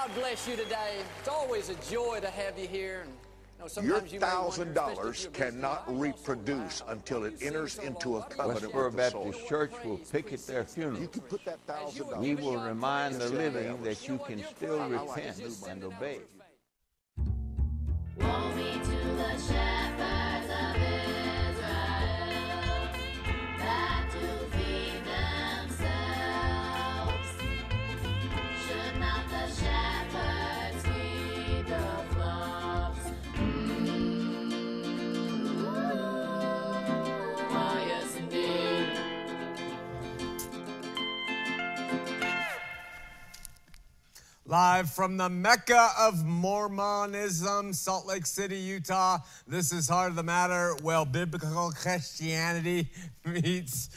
God bless you today. It's always a joy to have you here. And, you know, Your sometimes you may wonder, thousand especially dollars if you're busy, cannot "Why am I so reproduce until it enters into a long. covenant Westboro with the soul. Baptist Church will pick at their funeral. You can put that thousand We will remind the living that you can still repent and obey. Live from the Mecca of Mormonism, Salt Lake City, Utah. This is Heart of the Matter. Well, biblical Christianity meets,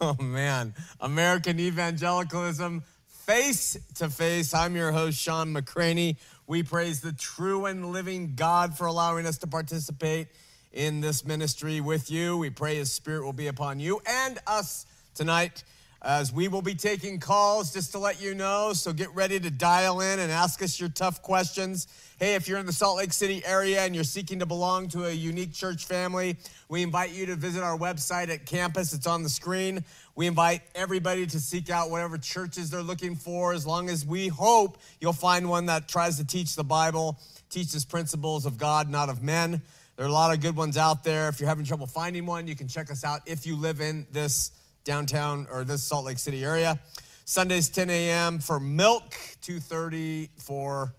oh man, American evangelicalism face to face. I'm your host, Shawn McCraney. We praise the true and living God for allowing us to participate in this ministry with you. We pray His Spirit will be upon you and us tonight as we will be taking calls just to let you know. So get ready to dial in and ask us your tough questions. Hey, if you're in the Salt Lake City area and you're seeking to belong to a unique church family, we invite you to visit our website at campus. It's on the screen. We invite everybody to seek out whatever churches they're looking for, as long as we hope you'll find one that tries to teach the Bible, teaches principles of God, not of men. There are a lot of good ones out there. If you're having trouble finding one, you can check us out if you live in this downtown or this Salt Lake City area. Sundays 10 a.m. for milk, 2:30 for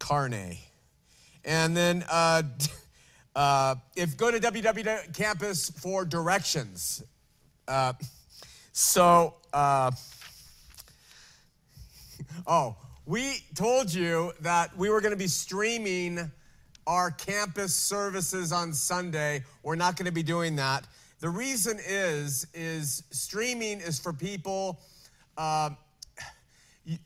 carne, and then uh, uh, if go to WW Campus for directions. Uh, so. Uh, Oh, we told you that we were going to be streaming our campus services on Sunday. We're not going to be doing that. The reason is is streaming is for people. Uh, you,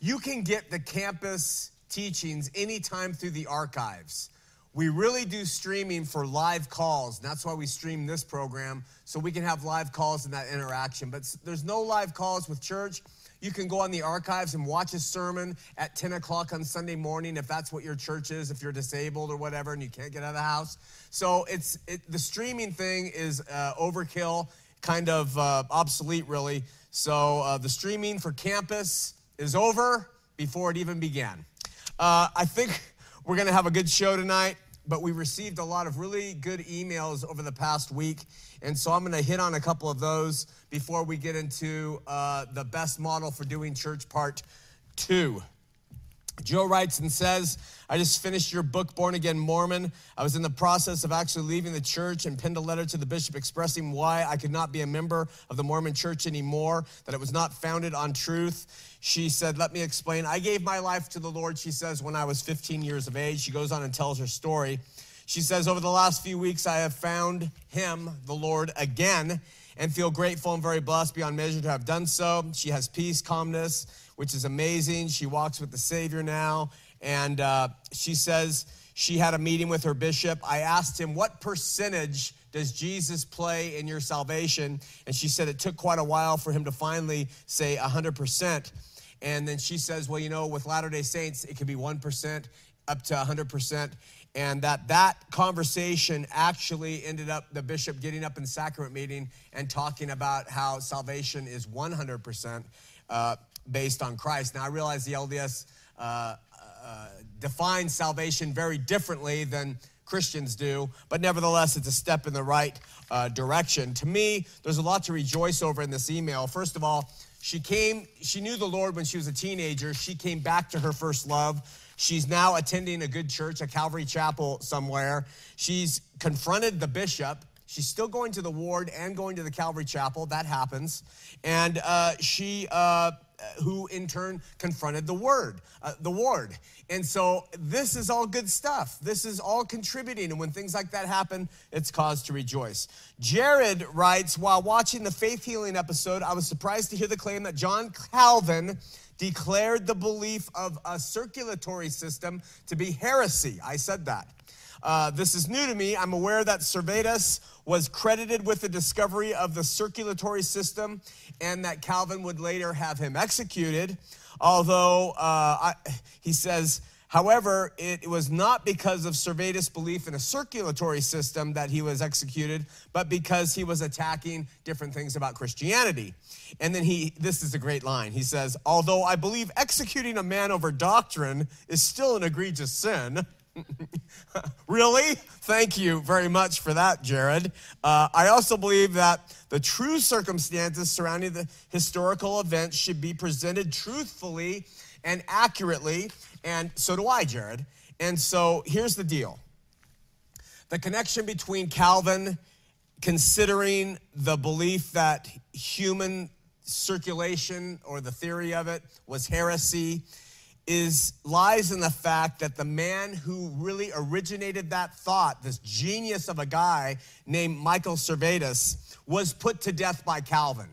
you can get the campus teachings anytime through the archives. We really do streaming for live calls, and that's why we stream this program so we can have live calls and that interaction. But there's no live calls with church. You can go on the archives and watch a sermon at 10 o'clock on Sunday morning if that's what your church is, if you're disabled or whatever and you can't get out of the house. So it's it, the streaming thing is uh, overkill, kind of uh, obsolete, really. So uh, the streaming for campus is over before it even began. Uh, I think we're going to have a good show tonight, but we received a lot of really good emails over the past week. And so I'm going to hit on a couple of those before we get into uh, the best model for doing church part two. Joe writes and says, I just finished your book, Born Again Mormon. I was in the process of actually leaving the church and penned a letter to the bishop expressing why I could not be a member of the Mormon church anymore, that it was not founded on truth. She said, Let me explain. I gave my life to the Lord, she says, when I was 15 years of age. She goes on and tells her story. She says, Over the last few weeks, I have found him, the Lord, again and feel grateful and very blessed beyond measure to have done so. She has peace, calmness, which is amazing. She walks with the Savior now. And uh, she says she had a meeting with her bishop. I asked him, What percentage does Jesus play in your salvation? And she said it took quite a while for him to finally say 100%. And then she says, Well, you know, with Latter day Saints, it could be 1% up to 100% and that that conversation actually ended up the bishop getting up in sacrament meeting and talking about how salvation is 100% uh, based on christ. Now i realize the lds uh, uh, defines salvation very differently than christians do but nevertheless it's a step in the right uh, direction. To me there's a lot to rejoice over in this email. First of all she came she knew the lord when she was a teenager she came back to her first love She's now attending a good church, a Calvary Chapel somewhere. She's confronted the bishop. She's still going to the ward and going to the Calvary Chapel. That happens. And uh, she, uh, who in turn confronted the word, uh, the ward. And so this is all good stuff. This is all contributing. And when things like that happen, it's cause to rejoice. Jared writes While watching the faith healing episode, I was surprised to hear the claim that John Calvin declared the belief of a circulatory system to be heresy. I said that. Uh, this is new to me. I'm aware that Servetus was credited with the discovery of the circulatory system and that Calvin would later have him executed. Although uh, I, he says, however, it was not because of Servetus' belief in a circulatory system that he was executed, but because he was attacking different things about Christianity. And then he, this is a great line. He says, although I believe executing a man over doctrine is still an egregious sin. really? Thank you very much for that, Jared. Uh, I also believe that the true circumstances surrounding the historical events should be presented truthfully and accurately, and so do I, Jared. And so here's the deal the connection between Calvin considering the belief that human circulation or the theory of it was heresy is lies in the fact that the man who really originated that thought, this genius of a guy named Michael Servetus, was put to death by Calvin.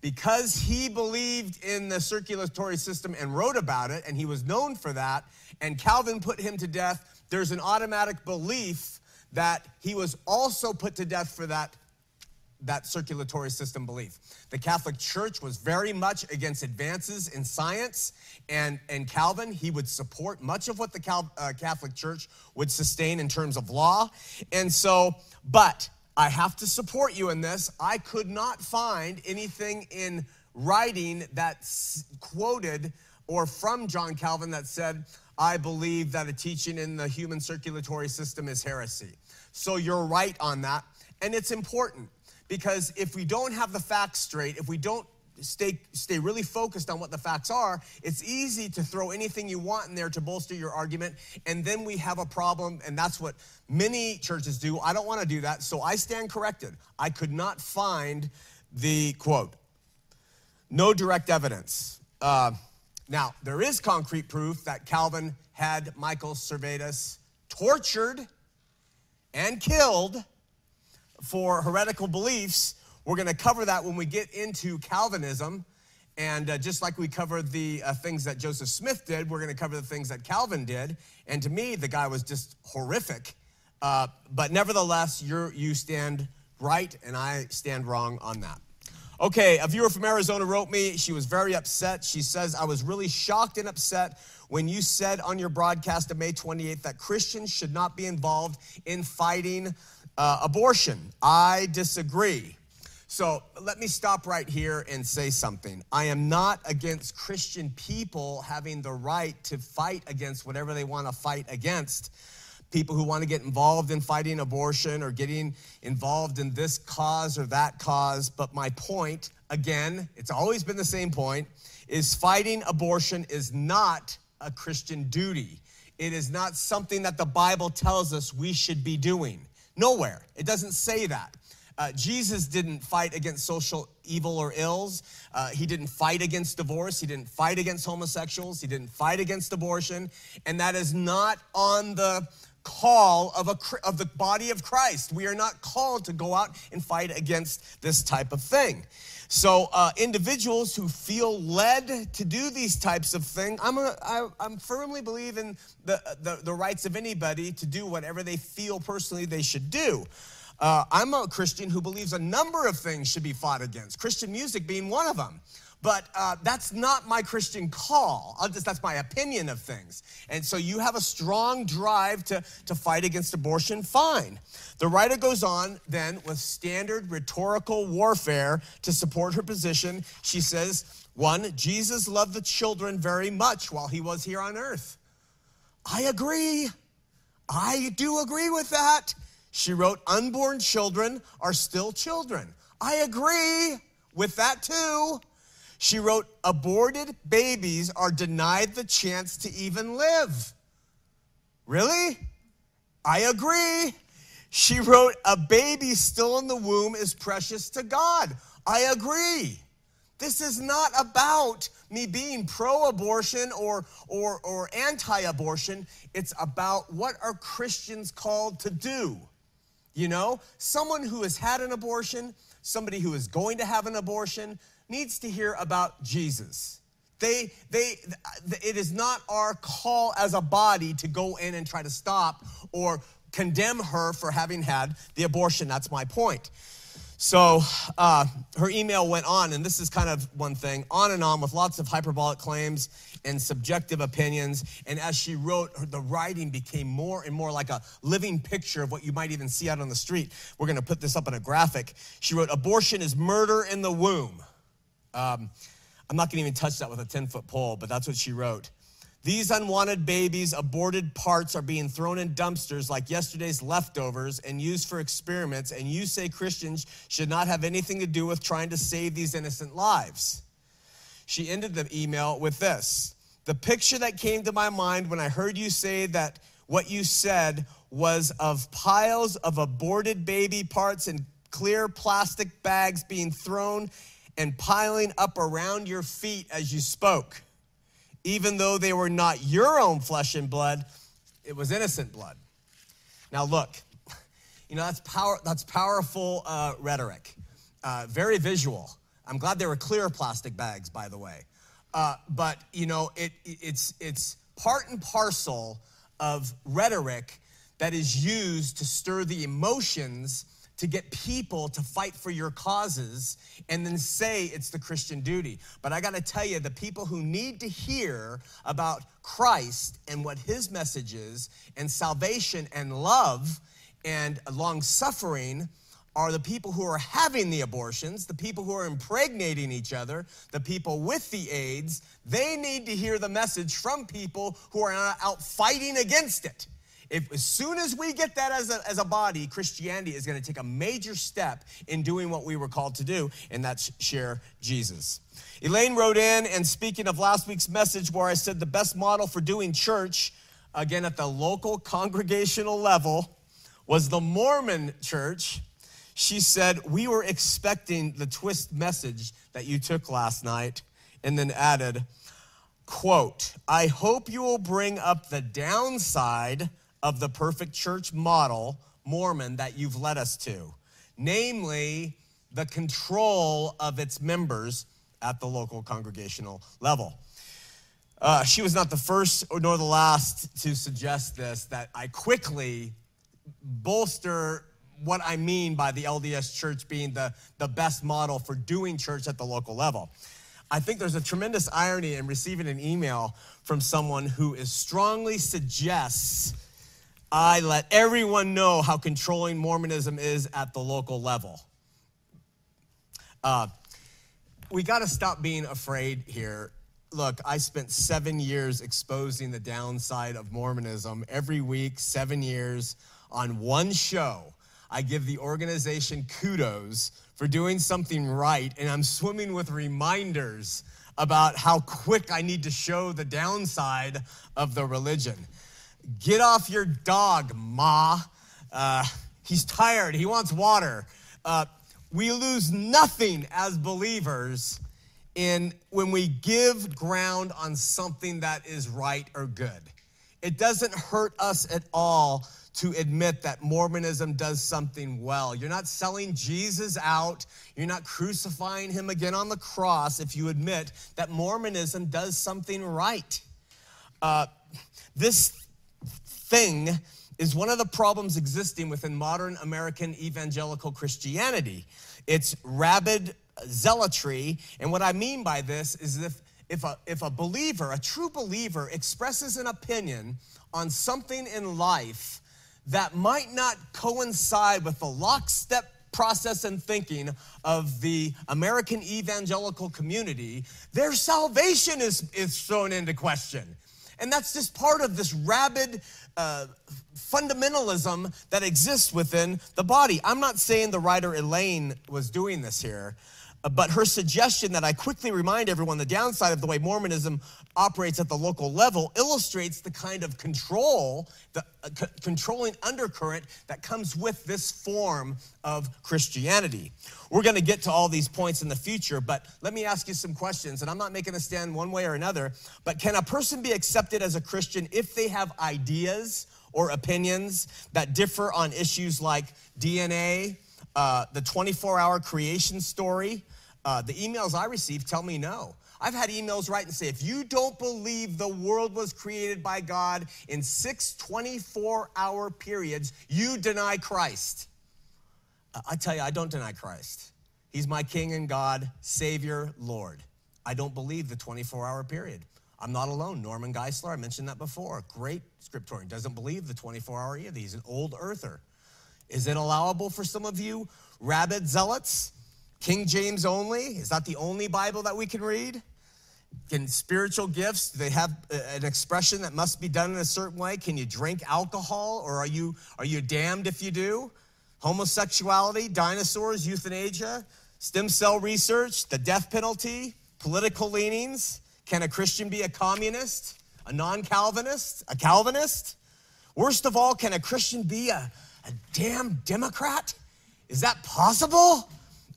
Because he believed in the circulatory system and wrote about it, and he was known for that, and Calvin put him to death, there's an automatic belief that he was also put to death for that that circulatory system belief. The Catholic Church was very much against advances in science, and, and Calvin, he would support much of what the Cal, uh, Catholic Church would sustain in terms of law. And so, but I have to support you in this. I could not find anything in writing that quoted or from John Calvin that said, I believe that a teaching in the human circulatory system is heresy. So you're right on that. And it's important because if we don't have the facts straight, if we don't stay stay really focused on what the facts are, it's easy to throw anything you want in there to bolster your argument, and then we have a problem, and that's what many churches do. I don't want to do that, so I stand corrected. I could not find the quote. No direct evidence. Uh, now, there is concrete proof that Calvin had Michael Servetus tortured and killed for heretical beliefs. We're going to cover that when we get into Calvinism. And uh, just like we covered the uh, things that Joseph Smith did, we're going to cover the things that Calvin did. And to me, the guy was just horrific. Uh, but nevertheless, you you stand right, and I stand wrong on that. Okay, a viewer from Arizona wrote me. She was very upset. She says, I was really shocked and upset when you said on your broadcast of May 28th that Christians should not be involved in fighting uh, abortion. I disagree. So let me stop right here and say something. I am not against Christian people having the right to fight against whatever they want to fight against. People who want to get involved in fighting abortion or getting involved in this cause or that cause. But my point, again, it's always been the same point, is fighting abortion is not a Christian duty. It is not something that the Bible tells us we should be doing. Nowhere. It doesn't say that. Uh, Jesus didn't fight against social evil or ills. Uh, he didn't fight against divorce. He didn't fight against homosexuals. He didn't fight against abortion. And that is not on the call of, a, of the body of Christ. We are not called to go out and fight against this type of thing. So, uh, individuals who feel led to do these types of things, I'm, a, I, I'm firmly believe in the, the, the rights of anybody to do whatever they feel personally they should do. Uh, I'm a Christian who believes a number of things should be fought against, Christian music being one of them. But uh, that's not my Christian call. Just, that's my opinion of things. And so you have a strong drive to, to fight against abortion, fine. The writer goes on then with standard rhetorical warfare to support her position. She says, one, Jesus loved the children very much while he was here on earth. I agree. I do agree with that. She wrote, unborn children are still children. I agree with that too. She wrote, aborted babies are denied the chance to even live. Really? I agree. She wrote, a baby still in the womb is precious to God. I agree. This is not about me being pro abortion or, or, or anti abortion. It's about what are Christians called to do. You know, someone who has had an abortion, somebody who is going to have an abortion, needs to hear about Jesus. They, they, it is not our call as a body to go in and try to stop or condemn her for having had the abortion. That's my point. So uh, her email went on, and this is kind of one thing, on and on with lots of hyperbolic claims and subjective opinions. And as she wrote, the writing became more and more like a living picture of what you might even see out on the street. We're going to put this up in a graphic. She wrote, Abortion is murder in the womb. Um, I'm not going to even touch that with a 10 foot pole, but that's what she wrote. These unwanted babies, aborted parts are being thrown in dumpsters like yesterday's leftovers and used for experiments, and you say Christians should not have anything to do with trying to save these innocent lives. She ended the email with this The picture that came to my mind when I heard you say that what you said was of piles of aborted baby parts in clear plastic bags being thrown and piling up around your feet as you spoke even though they were not your own flesh and blood, it was innocent blood. Now, look, you know, that's, power, that's powerful uh, rhetoric, uh, very visual. I'm glad they were clear plastic bags, by the way. Uh, but, you know, it, it's, it's part and parcel of rhetoric that is used to stir the emotions to get people to fight for your causes and then say it's the Christian duty. But I got to tell you, the people who need to hear about Christ and what his message is, and salvation and love and long suffering are the people who are having the abortions, the people who are impregnating each other, the people with the AIDS. They need to hear the message from people who are out fighting against it. If, as soon as we get that as a, as a body, Christianity is going to take a major step in doing what we were called to do, and that's share Jesus. Elaine wrote in, and speaking of last week's message, where I said the best model for doing church, again at the local congregational level, was the Mormon church. She said, We were expecting the twist message that you took last night, and then added, quote, I hope you will bring up the downside of the perfect church model, Mormon, that you've led us to, namely the control of its members at the local congregational level. Uh, she was not the first nor the last to suggest this, that I quickly bolster what I mean by the LDS church being the, the best model for doing church at the local level. I think there's a tremendous irony in receiving an email from someone who is strongly suggests I let everyone know how controlling Mormonism is at the local level. Uh, we got to stop being afraid here. Look, I spent seven years exposing the downside of Mormonism every week, seven years on one show. I give the organization kudos for doing something right, and I'm swimming with reminders about how quick I need to show the downside of the religion. Get off your dog, Ma. Uh, he's tired. He wants water. Uh, we lose nothing as believers in when we give ground on something that is right or good. It doesn't hurt us at all to admit that Mormonism does something well. You're not selling Jesus out. You're not crucifying him again on the cross if you admit that Mormonism does something right. Uh, this thing is one of the problems existing within modern American evangelical Christianity. It's rabid zealotry. And what I mean by this is if, if, a, if a believer, a true believer, expresses an opinion on something in life that might not coincide with the lockstep process and thinking of the American evangelical community, their salvation is, is thrown into question. And that's just part of this rabid uh, fundamentalism that exists within the body. I'm not saying the writer Elaine was doing this here, uh, but her suggestion that I quickly remind everyone the downside of the way Mormonism operates at the local level illustrates the kind of control, the uh, c- controlling undercurrent that comes with this form of Christianity. We're going to get to all these points in the future, but let me ask you some questions. And I'm not making a stand one way or another, but can a person be accepted as a Christian if they have ideas or opinions that differ on issues like DNA, uh, the 24 hour creation story? Uh, the emails I receive tell me no. I've had emails write and say, if you don't believe the world was created by God in six 24 hour periods, you deny Christ. I tell you, I don't deny Christ. He's my King and God, Savior, Lord. I don't believe the 24 hour period. I'm not alone. Norman Geisler, I mentioned that before, great scriptorian, doesn't believe the 24 hour either. He's an old earther. Is it allowable for some of you rabid zealots? King James only? Is that the only Bible that we can read? Can spiritual gifts, they have uh, an expression that must be done in a certain way? Can you drink alcohol or are you, are you damned if you do? Homosexuality, dinosaurs, euthanasia, stem cell research, the death penalty, political leanings. Can a Christian be a communist, a non Calvinist, a Calvinist? Worst of all, can a Christian be a, a damn Democrat? Is that possible?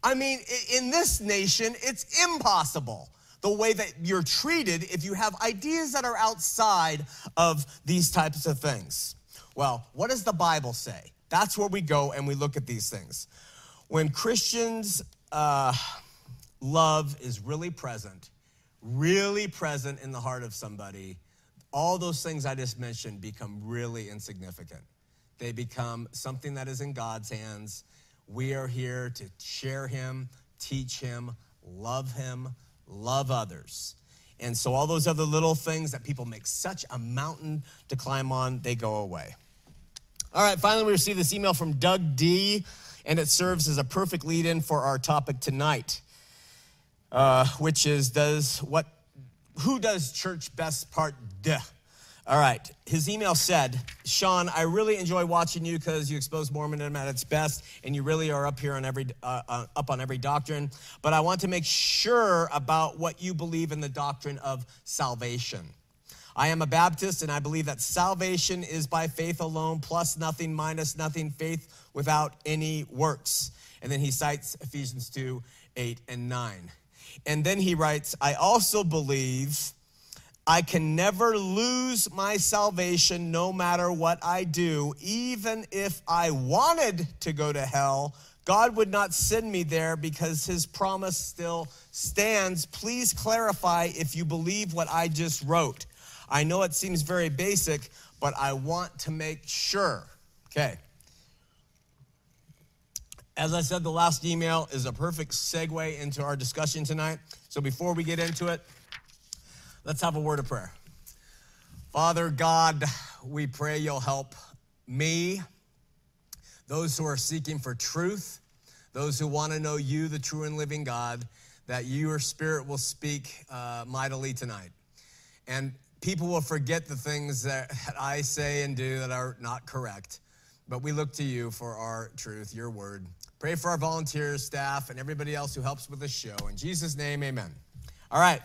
I mean, in this nation, it's impossible the way that you're treated if you have ideas that are outside of these types of things. Well, what does the Bible say? That's where we go and we look at these things. When Christians' uh, love is really present, really present in the heart of somebody, all those things I just mentioned become really insignificant. They become something that is in God's hands. We are here to share Him, teach Him, love Him, love others. And so all those other little things that people make such a mountain to climb on, they go away. All right, finally, we received this email from Doug D, and it serves as a perfect lead in for our topic tonight, uh, which is does what, who does church best part duh? All right. His email said, Shawn, I really enjoy watching you because you expose Mormonism at its best, and you really are up here on every uh, uh, up on every doctrine. But I want to make sure about what you believe in the doctrine of salvation. I am a Baptist, and I believe that salvation is by faith alone, plus nothing, minus nothing, faith without any works. And then he cites Ephesians 2 8 and 9. And then he writes, I also believe I can never lose my salvation no matter what I do. Even if I wanted to go to hell, God would not send me there because his promise still stands. Please clarify if you believe what I just wrote. I know it seems very basic, but I want to make sure. Okay. As I said, the last email is a perfect segue into our discussion tonight. So before we get into it, Let's have a word of prayer. Father God, we pray you'll help me, those who are seeking for truth, those who want to know you, the true and living God, that your spirit will speak uh, mightily tonight. And people will forget the things that I say and do that are not correct. But we look to you for our truth, your word. Pray for our volunteers, staff, and everybody else who helps with the show. In Jesus' name, amen. All right.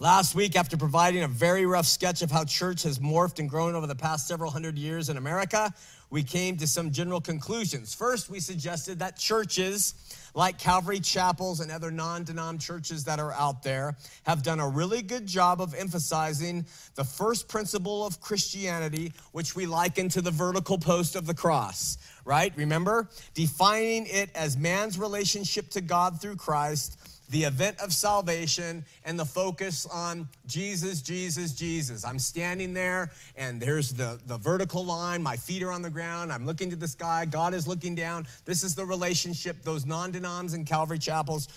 Last week, after providing a very rough sketch of how church has morphed and grown over the past several hundred years in America, we came to some general conclusions. First, we suggested that churches like Calvary Chapels and other non denom churches that are out there have done a really good job of emphasizing the first principle of Christianity, which we liken to the vertical post of the cross, right? Remember? Defining it as man's relationship to God through Christ the event of salvation and the focus on Jesus, Jesus, Jesus. I'm standing there and there's the, the vertical line. My feet are on the ground. I'm looking to the sky. God is looking down. This is the relationship those non denoms and Calvary chapels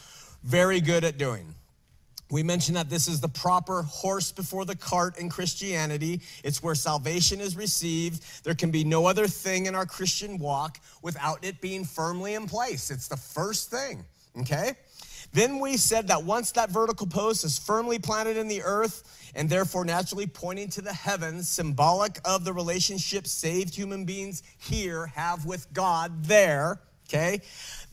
very good at doing. We mentioned that this is the proper horse before the cart in Christianity. It's where salvation is received. There can be no other thing in our Christian walk without it being firmly in place. It's the first thing, okay? Then we said that once that vertical post is firmly planted in the earth and therefore naturally pointing to the heavens, symbolic of the relationship saved human beings here have with God there, okay?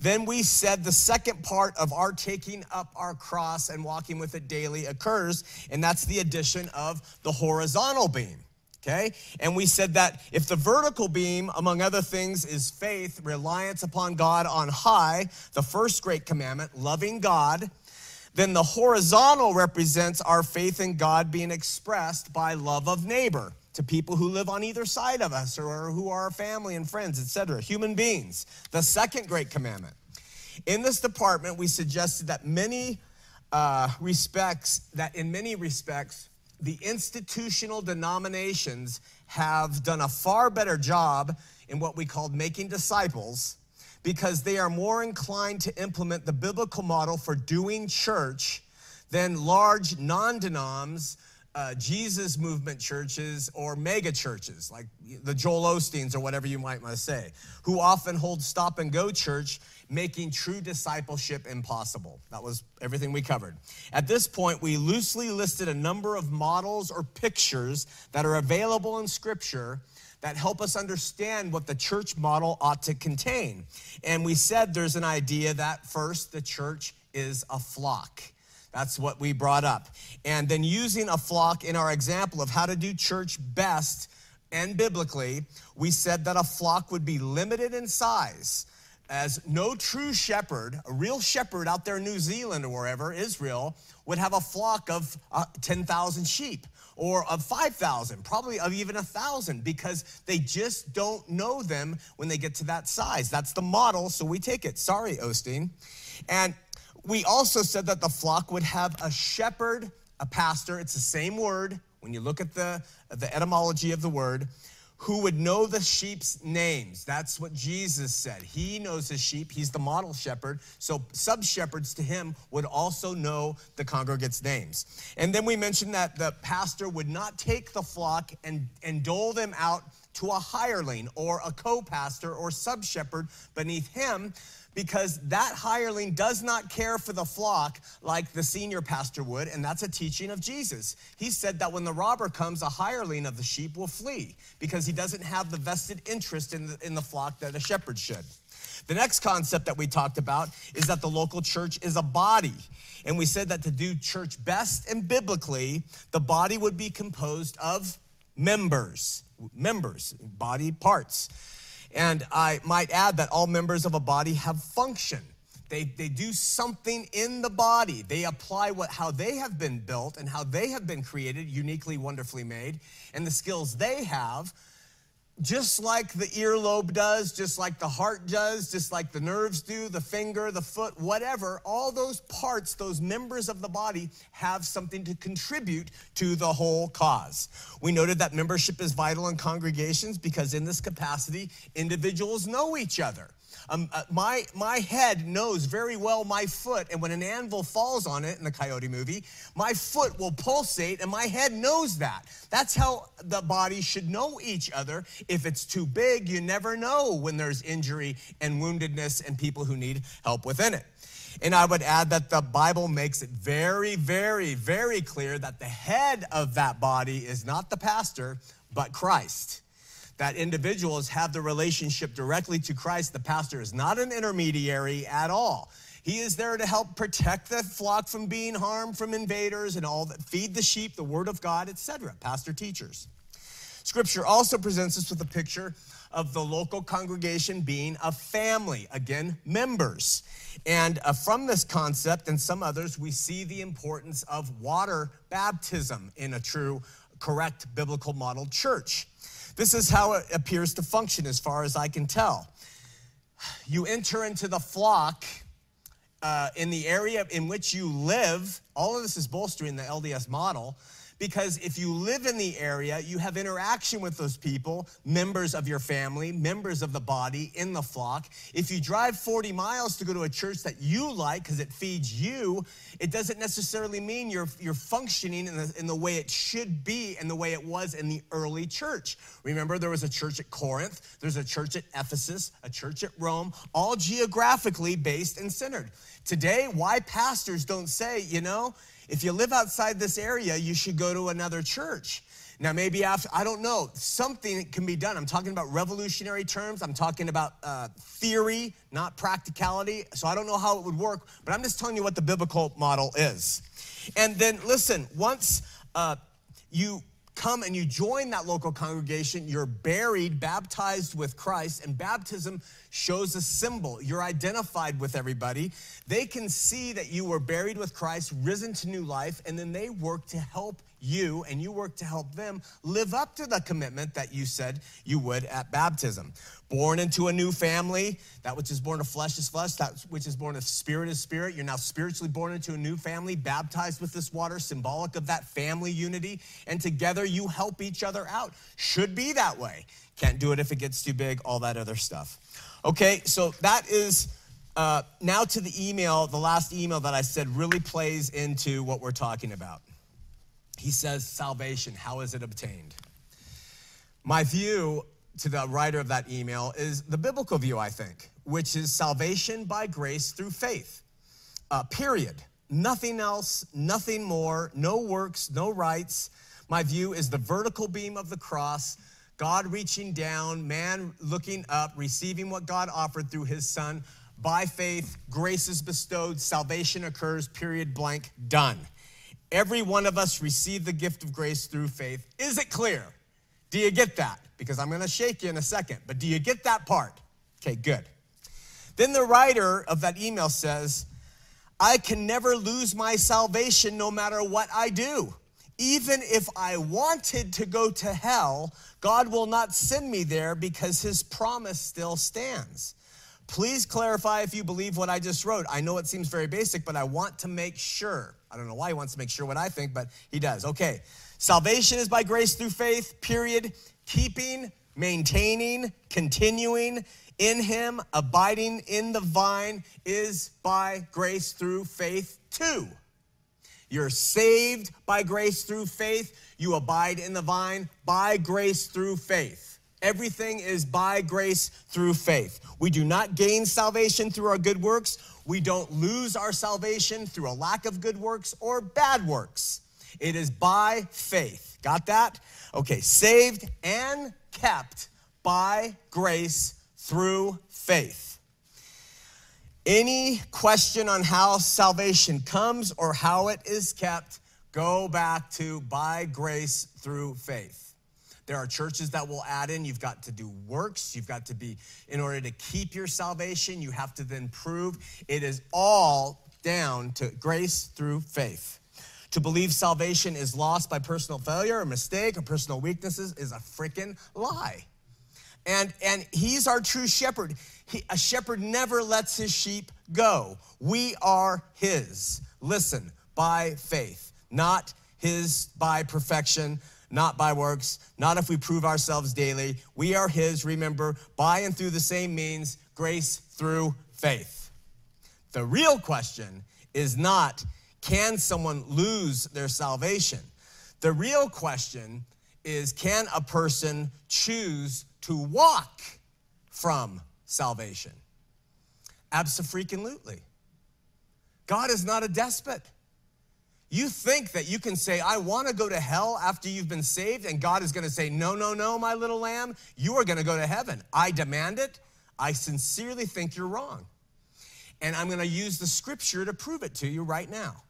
Then we said the second part of our taking up our cross and walking with it daily occurs, and that's the addition of the horizontal beam okay? And we said that if the vertical beam, among other things, is faith, reliance upon God on high, the first great commandment, loving God, then the horizontal represents our faith in God being expressed by love of neighbor to people who live on either side of us or who are our family and friends, etc., human beings. The second great commandment. In this department, we suggested that many uh, respects, that in many respects, the institutional denominations have done a far better job in what we called making disciples because they are more inclined to implement the biblical model for doing church than large non denoms, uh, Jesus movement churches, or mega churches like the Joel Osteens or whatever you might want to say, who often hold stop and go church, making true discipleship impossible. That was everything we covered. At this point, we loosely listed a number of models or pictures that are available in Scripture that help us understand what the church model ought to contain. And we said there's an idea that first, the church is a flock. That's what we brought up. And then using a flock in our example of how to do church best and biblically, we said that a flock would be limited in size as no true shepherd, a real shepherd out there in New Zealand or wherever, Israel, would have a flock of uh, 10,000 sheep or of 5,000, probably of even a 1,000, because they just don't know them when they get to that size. That's the model, so we take it. Sorry, Osteen. And we also said that the flock would have a shepherd, a pastor, it's the same word when you look at the, the etymology of the word who would know the sheep's names. That's what Jesus said. He knows his sheep. He's the model shepherd. So sub shepherds to him would also know the congregate's names. And then we mentioned that the pastor would not take the flock and, and dole them out to a hireling or a co pastor or sub shepherd beneath him because that hireling does not care for the flock like the senior pastor would, and that's a teaching of Jesus. He said that when the robber comes, a hireling of the sheep will flee because he doesn't have the vested interest in the, in the flock that a shepherd should. The next concept that we talked about is that the local church is a body. And we said that to do church best and biblically, the body would be composed of members, members, body parts. And I might add that all members of a body have function. They, they do something in the body. They apply what, how they have been built and how they have been created, uniquely, wonderfully made, and the skills they have just like the earlobe does, just like the heart does, just like the nerves do, the finger, the foot, whatever, all those parts, those members of the body have something to contribute to the whole cause. We noted that membership is vital in congregations because in this capacity, individuals know each other. Um, uh, my, my head knows very well my foot, and when an anvil falls on it in the Coyote movie, my foot will pulsate, and my head knows that. That's how the body should know each other. If it's too big, you never know when there's injury and woundedness and people who need help within it. And I would add that the Bible makes it very, very, very clear that the head of that body is not the pastor, but Christ that individuals have the relationship directly to Christ. The pastor is not an intermediary at all. He is there to help protect the flock from being harmed from invaders and all that feed the sheep, the word of God, etc. Pastor teachers. Scripture also presents us with a picture of the local congregation being a family, again, members. And uh, from this concept and some others, we see the importance of water baptism in a true, correct biblical model church. This is how it appears to function, as far as I can tell. You enter into the flock uh, in the area in which you live. All of this is bolstering the LDS model because if you live in the area, you have interaction with those people, members of your family, members of the body in the flock. If you drive 40 miles to go to a church that you like because it feeds you, it doesn't necessarily mean you're, you're functioning in the, in the way it should be and the way it was in the early church. Remember, there was a church at Corinth, there's a church at Ephesus, a church at Rome, all geographically based and centered. Today, why pastors don't say, you know, if you live outside this area, you should go to another church. Now, maybe after, I don't know, something can be done. I'm talking about revolutionary terms. I'm talking about uh, theory, not practicality. So I don't know how it would work, but I'm just telling you what the biblical model is. And then listen, once uh, you come and you join that local congregation, you're buried, baptized with Christ, and baptism shows a symbol. You're identified with everybody. They can see that you were buried with Christ, risen to new life, and then they work to help you and you work to help them live up to the commitment that you said you would at baptism. Born into a new family, that which is born of flesh is flesh, that which is born of spirit is spirit. You're now spiritually born into a new family, baptized with this water, symbolic of that family unity. And together you help each other out. Should be that way. Can't do it if it gets too big, all that other stuff. Okay, so that is uh, now to the email, the last email that I said really plays into what we're talking about. He says, Salvation, how is it obtained? My view to the writer of that email is the biblical view, I think, which is salvation by grace through faith. Uh, period. Nothing else, nothing more, no works, no rights. My view is the vertical beam of the cross, God reaching down, man looking up, receiving what God offered through his son. By faith, grace is bestowed, salvation occurs, period, blank, done. Every one of us received the gift of grace through faith. Is it clear? Do you get that? Because I'm gonna shake you in a second, but do you get that part? Okay, good. Then the writer of that email says, I can never lose my salvation no matter what I do. Even if I wanted to go to hell, God will not send me there because his promise still stands. Please clarify if you believe what I just wrote. I know it seems very basic, but I want to make sure. I don't know why he wants to make sure what I think, but he does. Okay. Salvation is by grace through faith, period. Keeping, maintaining, continuing in him, abiding in the vine is by grace through faith too. You're saved by grace through faith. You abide in the vine by grace through faith. Everything is by grace through faith. We do not gain salvation through our good works. We don't lose our salvation through a lack of good works or bad works. It is by faith. Got that? Okay, saved and kept by grace through faith. Any question on how salvation comes or how it is kept, go back to by grace through faith. There are churches that will add in, you've got to do works. You've got to be, in order to keep your salvation, you have to then prove. It is all down to grace through faith. To believe salvation is lost by personal failure or mistake or personal weaknesses is a freaking lie. And, and he's our true shepherd. He, a shepherd never lets his sheep go. We are his. Listen, by faith, not his by perfection, not by works, not if we prove ourselves daily. We are his, remember, by and through the same means, grace through faith. The real question is not can someone lose their salvation? The real question is can a person choose to walk from salvation? Absolutely. God is not a despot. You think that you can say, I want to go to hell after you've been saved, and God is going to say, No, no, no, my little lamb, you are going to go to heaven. I demand it. I sincerely think you're wrong. And I'm going to use the scripture to prove it to you right now.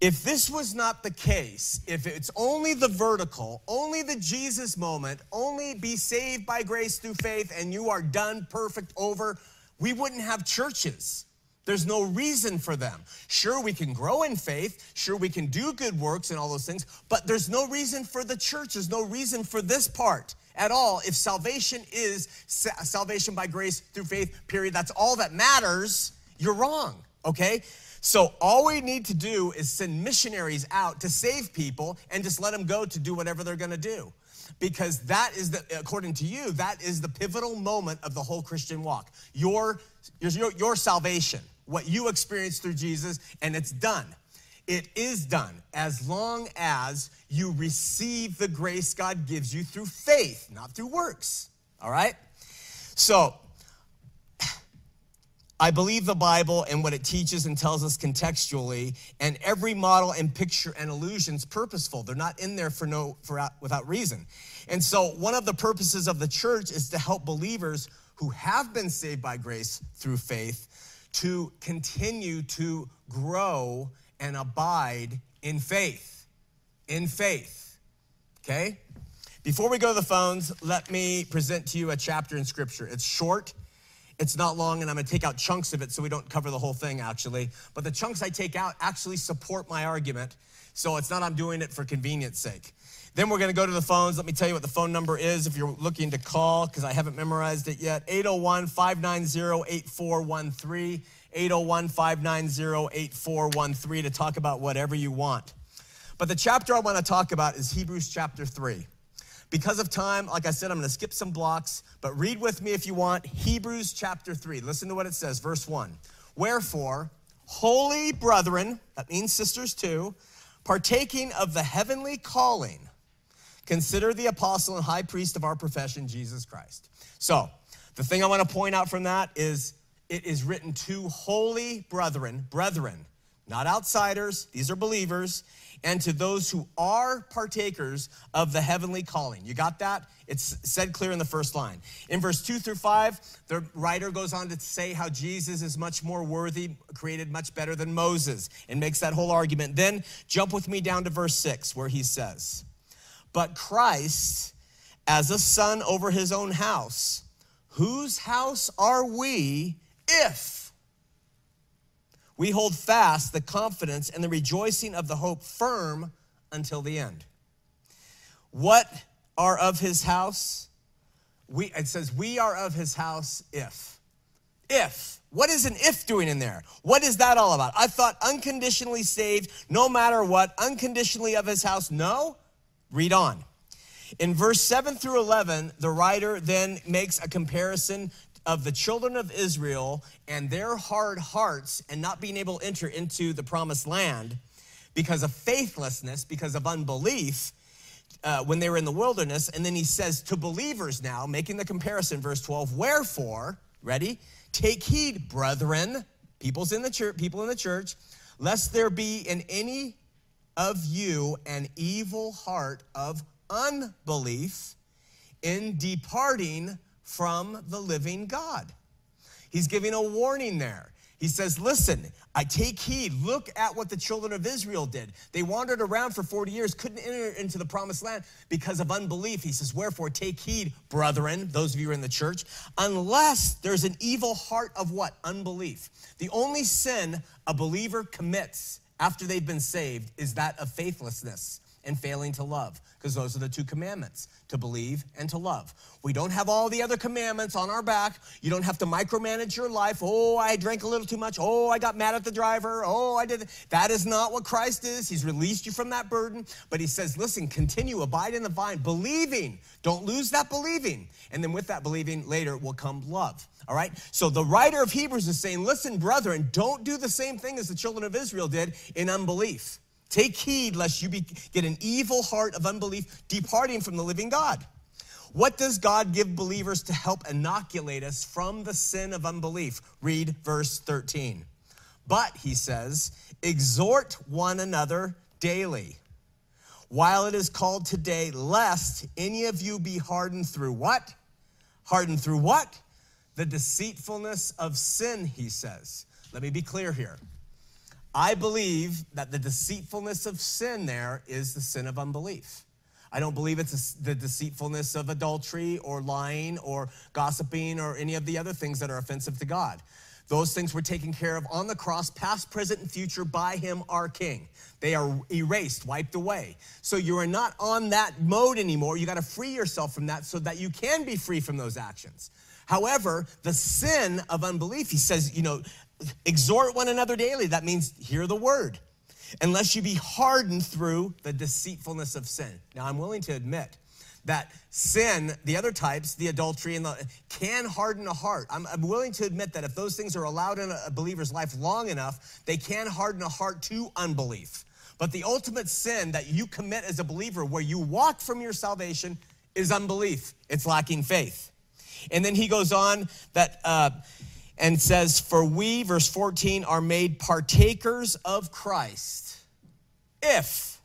If this was not the case, if it's only the vertical, only the Jesus moment, only be saved by grace through faith and you are done, perfect, over, we wouldn't have churches. There's no reason for them. Sure, we can grow in faith. Sure, we can do good works and all those things, but there's no reason for the church. There's no reason for this part at all. If salvation is salvation by grace through faith, period, that's all that matters, you're wrong, okay? So all we need to do is send missionaries out to save people and just let them go to do whatever they're going to do. Because that is the, according to you, that is the pivotal moment of the whole Christian walk. Your, your, your salvation, what you experience through Jesus, and it's done. It is done as long as you receive the grace God gives you through faith, not through works. All right? So, I believe the Bible and what it teaches and tells us contextually, and every model and picture and illusion's purposeful. They're not in there for no for uh, without reason. And so one of the purposes of the church is to help believers who have been saved by grace through faith to continue to grow and abide in faith. In faith. Okay? Before we go to the phones, let me present to you a chapter in scripture. It's short it's not long, and I'm gonna take out chunks of it so we don't cover the whole thing, actually. But the chunks I take out actually support my argument, so it's not I'm doing it for convenience sake. Then we're gonna go to the phones. Let me tell you what the phone number is if you're looking to call, because I haven't memorized it yet 801 590 8413. 801 590 8413 to talk about whatever you want. But the chapter I wanna talk about is Hebrews chapter 3. Because of time, like I said, I'm going to skip some blocks, but read with me if you want Hebrews chapter 3. Listen to what it says, verse 1. Wherefore, holy brethren, that means sisters too, partaking of the heavenly calling, consider the apostle and high priest of our profession, Jesus Christ. So, the thing I want to point out from that is it is written to holy brethren, brethren, not outsiders, these are believers, and to those who are partakers of the heavenly calling. You got that? It's said clear in the first line. In verse 2 through 5, the writer goes on to say how Jesus is much more worthy, created much better than Moses, and makes that whole argument. Then jump with me down to verse 6, where he says, But Christ, as a son over his own house, whose house are we if we hold fast the confidence and the rejoicing of the hope firm until the end? What are of his house? We, it says, We are of his house if. If. What is an if doing in there? What is that all about? I thought unconditionally saved, no matter what, unconditionally of his house. No? Read on. In verse 7 through 11, the writer then makes a comparison of the children of Israel and their hard hearts and not being able to enter into the promised land because of faithlessness, because of unbelief. Uh, when they were in the wilderness, and then he says to believers now, making the comparison, verse 12, wherefore, ready, take heed, brethren, people's in the church, people in the church, lest there be in any of you an evil heart of unbelief in departing from the living God. He's giving a warning there. He says, Listen, I take heed. Look at what the children of Israel did. They wandered around for 40 years, couldn't enter into the promised land because of unbelief. He says, Wherefore, take heed, brethren, those of you who are in the church, unless there's an evil heart of what? Unbelief. The only sin a believer commits after they've been saved is that of faithlessness and failing to love, because those are the two commandments to believe and to love. We don't have all the other commandments on our back. You don't have to micromanage your life. Oh, I drank a little too much. Oh, I got mad at the driver. Oh, I did. That is not what Christ is. He's released you from that burden. But he says, listen, continue, abide in the vine, believing. Don't lose that believing. And then with that believing, later will come love. All right? So the writer of Hebrews is saying, listen, brethren, don't do the same thing as the children of Israel did in unbelief. Take heed lest you be, get an evil heart of unbelief departing from the living God. What does God give believers to help inoculate us from the sin of unbelief? Read verse 13. But, he says, exhort one another daily, while it is called today, lest any of you be hardened through what? Hardened through what? The deceitfulness of sin, he says. Let me be clear here. I believe that the deceitfulness of sin there is the sin of unbelief. I don't believe it's the deceitfulness of adultery or lying or gossiping or any of the other things that are offensive to God. Those things were taken care of on the cross, past, present, and future, by Him, our King. They are erased, wiped away. So you are not on that mode anymore. You got to free yourself from that so that you can be free from those actions. However, the sin of unbelief, he says, you know, exhort one another daily. That means hear the word, unless you be hardened through the deceitfulness of sin. Now, I'm willing to admit that sin, the other types, the adultery, and the can harden a heart. I'm, I'm willing to admit that if those things are allowed in a believer's life long enough, they can harden a heart to unbelief. But the ultimate sin that you commit as a believer, where you walk from your salvation, is unbelief. It's lacking faith. And then he goes on that. Uh, and says, For we, verse 14, are made partakers of Christ if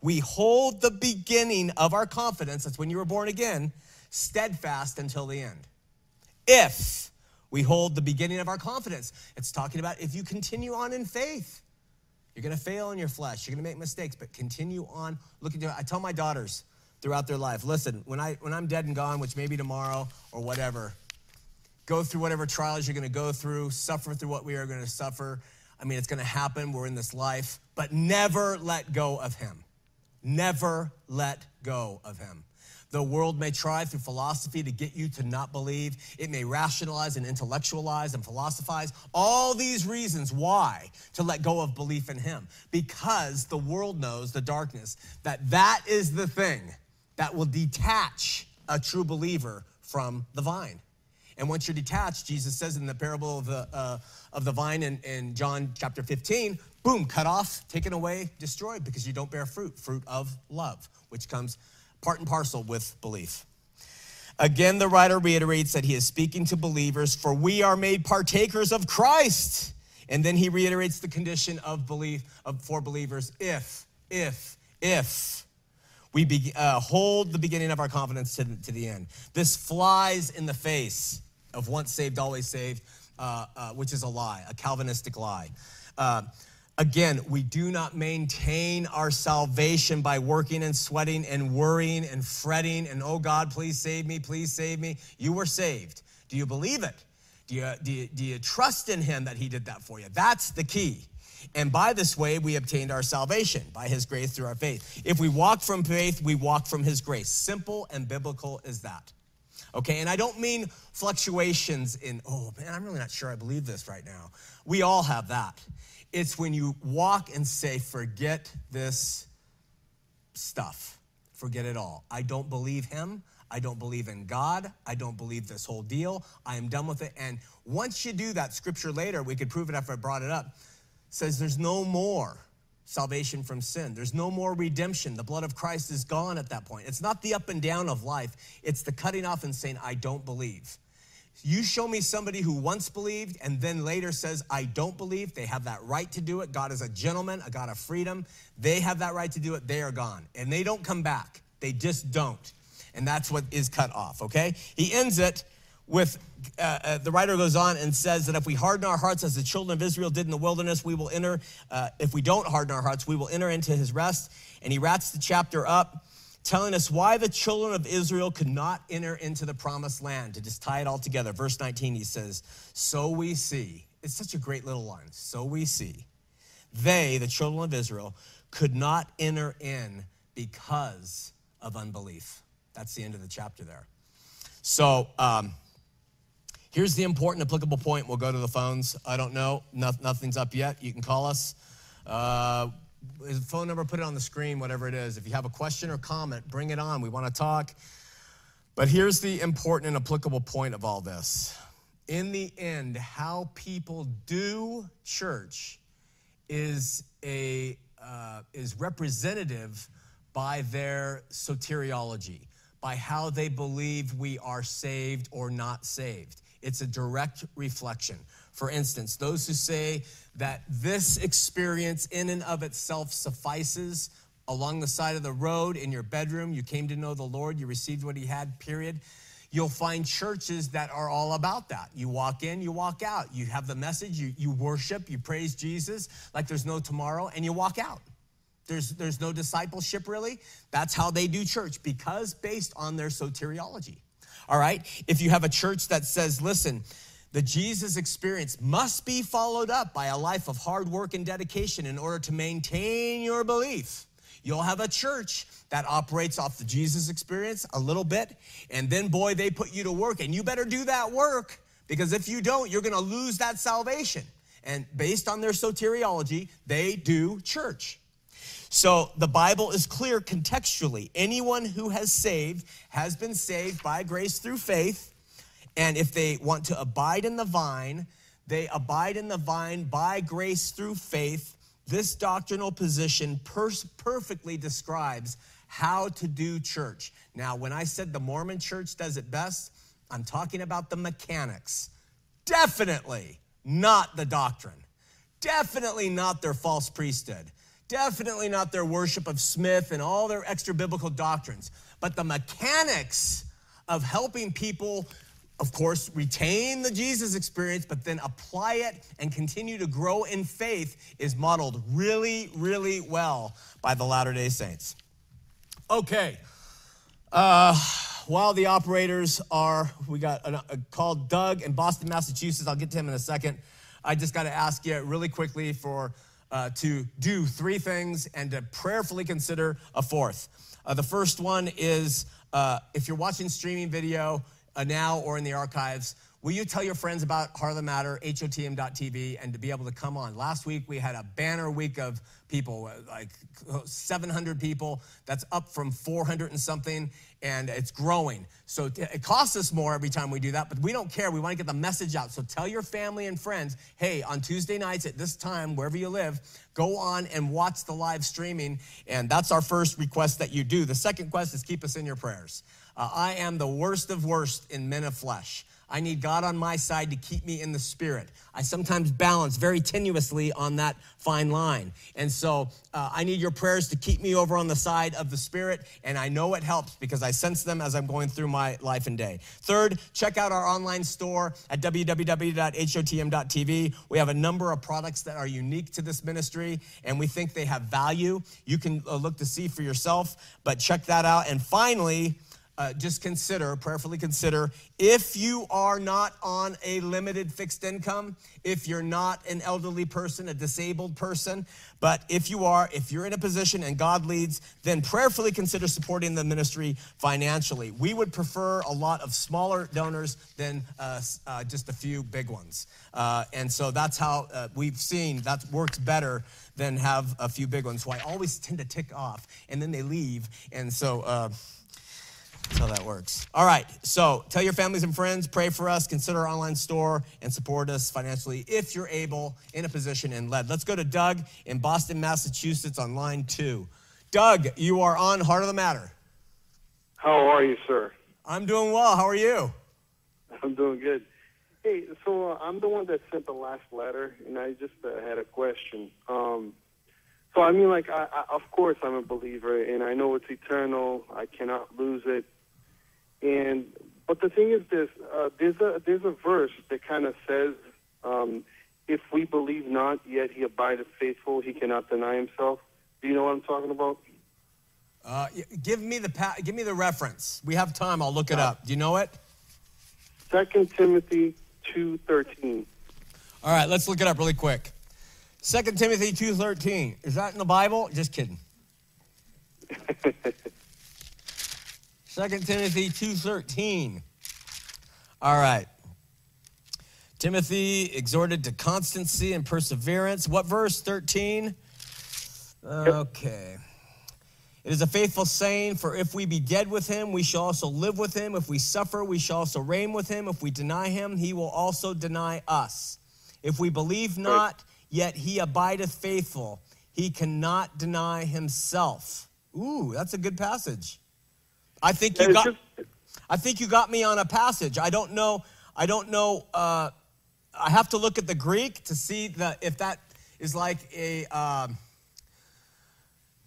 we hold the beginning of our confidence, that's when you were born again, steadfast until the end. If we hold the beginning of our confidence, it's talking about if you continue on in faith. You're gonna fail in your flesh, you're gonna make mistakes, but continue on looking to I tell my daughters throughout their life, listen, when I when I'm dead and gone, which may be tomorrow or whatever, go through whatever trials you're going to go through, suffer through what we are going to suffer. I mean, it's going to happen. We're in this life, but never let go of Him. Never let go of Him. The world may try through philosophy to get you to not believe. It may rationalize and intellectualize and philosophize all these reasons why to let go of belief in Him. Because the world knows, the darkness, that that is the thing that will detach a true believer from the vine. And once you're detached, Jesus says in the parable of the, uh, of the vine in, in John chapter 15, boom, cut off, taken away, destroyed because you don't bear fruit, fruit of love, which comes part and parcel with belief. Again, the writer reiterates that he is speaking to believers, for we are made partakers of Christ. And then he reiterates the condition of belief of, for believers if, if, if we be, uh, hold the beginning of our confidence to, to the end. This flies in the face of once saved, always saved, uh, uh, which is a lie, a Calvinistic lie. Uh, again, we do not maintain our salvation by working and sweating and worrying and fretting and, oh God, please save me, please save me. You were saved. Do you believe it? Do you, do you, do you trust in Him that He did that for you? That's the key. And by this way, we obtained our salvation by his grace through our faith. If we walk from faith, we walk from his grace. Simple and biblical is that. Okay, and I don't mean fluctuations in, oh man, I'm really not sure I believe this right now. We all have that. It's when you walk and say, forget this stuff, forget it all. I don't believe him. I don't believe in God. I don't believe this whole deal. I am done with it. And once you do that, scripture later, we could prove it after I brought it up says there's no more salvation from sin. There's no more redemption. The blood of Christ is gone at that point. It's not the up and down of life, it's the cutting off and saying, I don't believe. You show me somebody who once believed and then later says, I don't believe. They have that right to do it. God is a gentleman, a God of freedom. They have that right to do it. They are gone. And they don't come back. They just don't. And that's what is cut off, okay? He ends it with uh, uh, the writer goes on and says that if we harden our hearts as the children of Israel did in the wilderness, we will enter, uh, if we don't harden our hearts, we will enter into his rest. And he wraps the chapter up telling us why the children of Israel could not enter into the promised land. To just tie it all together, verse 19, he says, So we see, it's such a great little line. So we see, they, the children of Israel, could not enter in because of unbelief. That's the end of the chapter there. So, um, Here's the important applicable point. We'll go to the phones. I don't know. No, nothing's up yet. You can call us. Uh, phone number, put it on the screen, whatever it is. If you have a question or comment, bring it on. We want to talk. But here's the important and applicable point of all this. In the end, how people do church is a uh, is representative by their soteriology, by how they believe we are saved or not saved. It's a direct reflection. For instance, those who say that this experience in and of itself suffices along the side of the road, in your bedroom, you came to know the Lord, you received what He had, period. You'll find churches that are all about that. You walk in, you walk out. You have the message, you, you worship, you praise Jesus like there's no tomorrow, and you walk out. There's, there's no discipleship really. That's how they do church because based on their soteriology all right? If you have a church that says, listen, the Jesus experience must be followed up by a life of hard work and dedication in order to maintain your belief. You'll have a church that operates off the Jesus experience a little bit, and then, boy, they put you to work, and you better do that work because if you don't, you're gonna lose that salvation. And based on their soteriology, they do church. So the Bible is clear contextually. Anyone who has saved has been saved by grace through faith. And if they want to abide in the vine, they abide in the vine by grace through faith. This doctrinal position per- perfectly describes how to do church. Now, when I said the Mormon church does it best, I'm talking about the mechanics. Definitely not the doctrine. Definitely not their false priesthood. Definitely not their worship of Smith and all their extra biblical doctrines, but the mechanics of helping people, of course, retain the Jesus experience, but then apply it and continue to grow in faith is modeled really, really well by the Latter day Saints. Okay. Uh, while the operators are, we got a, a Doug in Boston, Massachusetts. I'll get to him in a second. I just got to ask you really quickly for uh, to do three things and to prayerfully consider a fourth. Uh, the first one is uh, if you're watching streaming video uh, now or in the archives, Will you tell your friends about the Matter, HOTM.tv, and to be able to come on? Last week we had a banner week of people, like 700 people. That's up from 400 and something, and it's growing. So it costs us more every time we do that, but we don't care. We want to get the message out. So tell your family and friends hey, on Tuesday nights at this time, wherever you live, go on and watch the live streaming. And that's our first request that you do. The second request is keep us in your prayers. Uh, I am the worst of worst in men of flesh. I need God on my side to keep me in the spirit. I sometimes balance very tenuously on that fine line. And so uh, I need your prayers to keep me over on the side of the spirit. And I know it helps because I sense them as I'm going through my life and day. Third, check out our online store at www.hotm.tv. We have a number of products that are unique to this ministry and we think they have value. You can uh, look to see for yourself, but check that out. And finally, uh, just consider, prayerfully consider, if you are not on a limited fixed income, if you're not an elderly person, a disabled person, but if you are, if you're in a position and God leads, then prayerfully consider supporting the ministry financially. We would prefer a lot of smaller donors than uh, uh, just a few big ones. Uh, and so that's how uh, we've seen that works better than have a few big ones who I always tend to tick off and then they leave. And so, uh, that's how that works. All right, so tell your families and friends, pray for us, consider our online store, and support us financially if you're able, in a position, and led. Let's go to Doug in Boston, Massachusetts on line two. Doug, you are on Heart of the Matter. How are you, sir? I'm doing well. How are you? I'm doing good. Hey, so uh, I'm the one that sent the last letter, and I just uh, had a question. Um, so I mean, like, I, I, of course I'm a believer, and I know it's eternal. I cannot lose it. And but the thing is, this uh, there's a there's a verse that kind of says, um, "If we believe not, yet He abideth faithful; He cannot deny Himself." Do you know what I'm talking about? Uh, give me the pa- give me the reference. We have time. I'll look it up. Do you know it? Second Timothy two thirteen. All right, let's look it up really quick. Second Timothy two thirteen. Is that in the Bible? Just kidding. Second Timothy two thirteen. All right. Timothy exhorted to constancy and perseverance. What verse? 13? Okay. It is a faithful saying, for if we be dead with him, we shall also live with him. If we suffer, we shall also reign with him. If we deny him, he will also deny us. If we believe not, yet he abideth faithful. He cannot deny himself. Ooh, that's a good passage. I think you got. I think you got me on a passage. I don't know. I don't know. Uh, I have to look at the Greek to see the if that is like a. Um,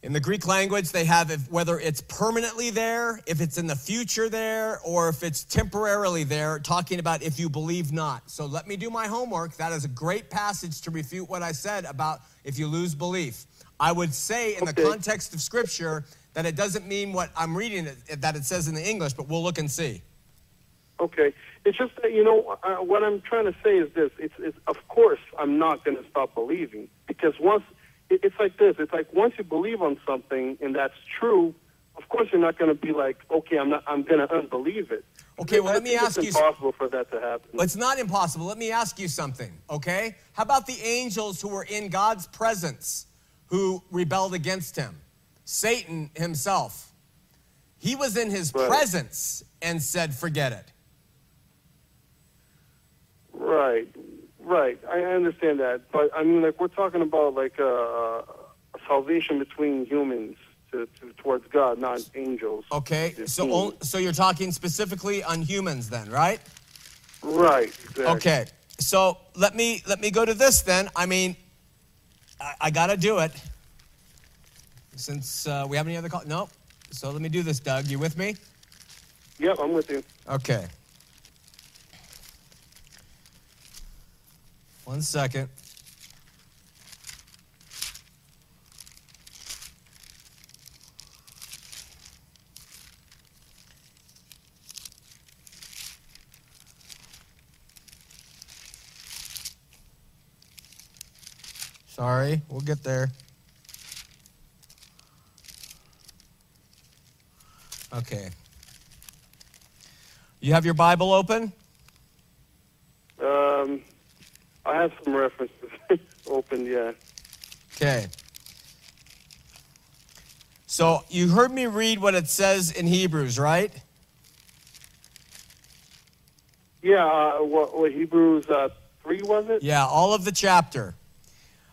in the Greek language, they have if, whether it's permanently there, if it's in the future there, or if it's temporarily there, talking about if you believe not. So let me do my homework. That is a great passage to refute what I said about if you lose belief. I would say, in the context of Scripture, that it doesn't mean what I'm reading it, that it says in the English, but we'll look and see. Okay, it's just that you know uh, what I'm trying to say is this: it's, it's of course I'm not going to stop believing because once it's like this, it's like once you believe on something and that's true, of course you're not going to be like, okay, I'm not, I'm going to unbelieve it. Okay, well, I let me ask it's you- impossible for that to happen. Well, it's not impossible. Let me ask you something, okay? How about the angels who were in God's presence who rebelled against him? Satan himself. He was in his Right. presence and said, forget it. Right, right. I understand that, but I mean, like we're talking about like a, a salvation between humans to, to towards God, not angels. Okay, so, humans. on- so you're talking specifically on humans then, right? right. Exactly. Okay, so let me let me go to this then. I mean, I, I got to do it since uh, we have any other call. No, so let me do this, Doug. You with me? Yep, I'm with you. Okay. One second. Sorry, we'll get there. Okay. You have your Bible open? Um, have some references open. Yeah. Okay. So you heard me read what it says in Hebrews, right? Yeah. Uh, what, what Hebrews uh, three was it? Yeah, all of the chapter.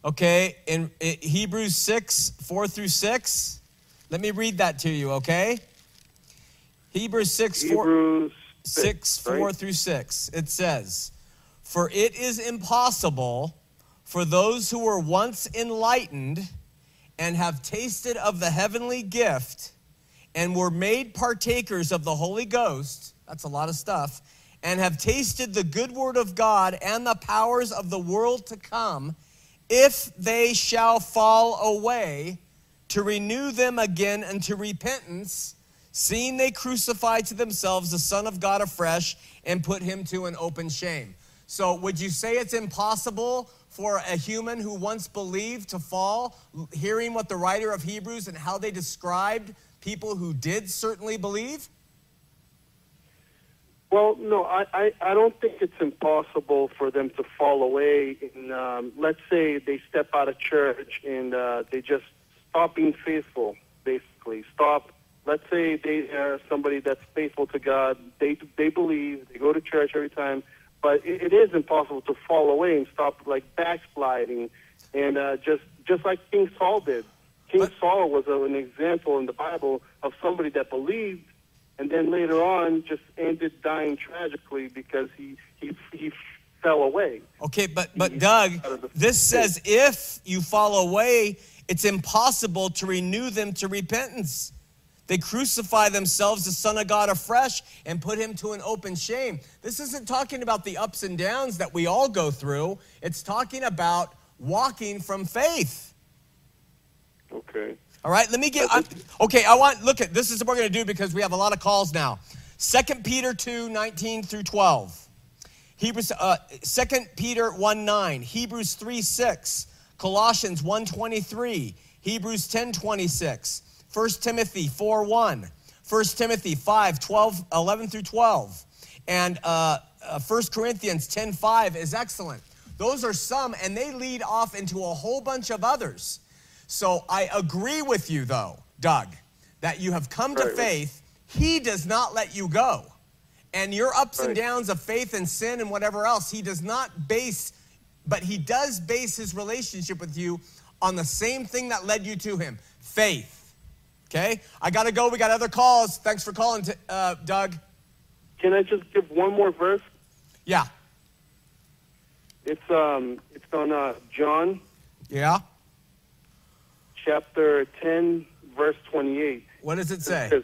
Okay, in, in Hebrews 6, 4 through 6. Let me read that to you, okay? Hebrews 6, 4. Hebrews 6, 4 right? through 6. It says, For it is impossible for those who were once enlightened and have tasted of the heavenly gift and were made partakers of the Holy Ghost, that's a lot of stuff, and have tasted the good word of God and the powers of the world to come, if they shall fall away, to renew them again unto repentance, seeing they crucify to themselves the Son of God afresh and put him to an open shame. So, would you say it's impossible for a human who once believed to fall, hearing what the writer of Hebrews and how they described people who did certainly believe? Well, no, I, I, I don't think it's impossible for them to fall away. Um, let's say they step out of church and uh, they just stop being faithful, basically. Stop. Let's say they are somebody that's faithful to God. They they believe. They go to church every time. But it, it is impossible to fall away and stop like backsliding, and uh, just just like King Saul did. King Saul was a, an example in the Bible of somebody that believed and then later on just ended dying tragically because he he he fell away. Okay, but but He's Doug, this says if you fall away, it's impossible to renew them to repentance. They crucify themselves, the Son of God, afresh and put him to an open shame. This isn't talking about the ups and downs that we all go through. It's talking about walking from faith. Okay. All right, let me get. I'm, okay, I want look at this is what we're going to do because we have a lot of calls now. Second Peter 2, 19 through 12. Hebrews, uh, 2 Peter 1 9, Hebrews 3 6, Colossians 1 23, Hebrews 10 26, 1 Timothy 4 1, 1 Timothy 5 12, 11 through 12, and uh, uh, 1 Corinthians 10 5 is excellent. Those are some, and they lead off into a whole bunch of others. So I agree with you, though, Doug, that you have come to Right, right. faith. He does not let you go. And your ups and downs of faith and sin and whatever else, he does not base, but he does base his relationship with you on the same thing that led you to him faith. Okay? I got to go. We got other calls. Thanks for calling, t- uh, Doug. Can I just give one more verse? Yeah. It's um it's on uh, John Yeah. chapter ten verse twenty eight. What does it say? says,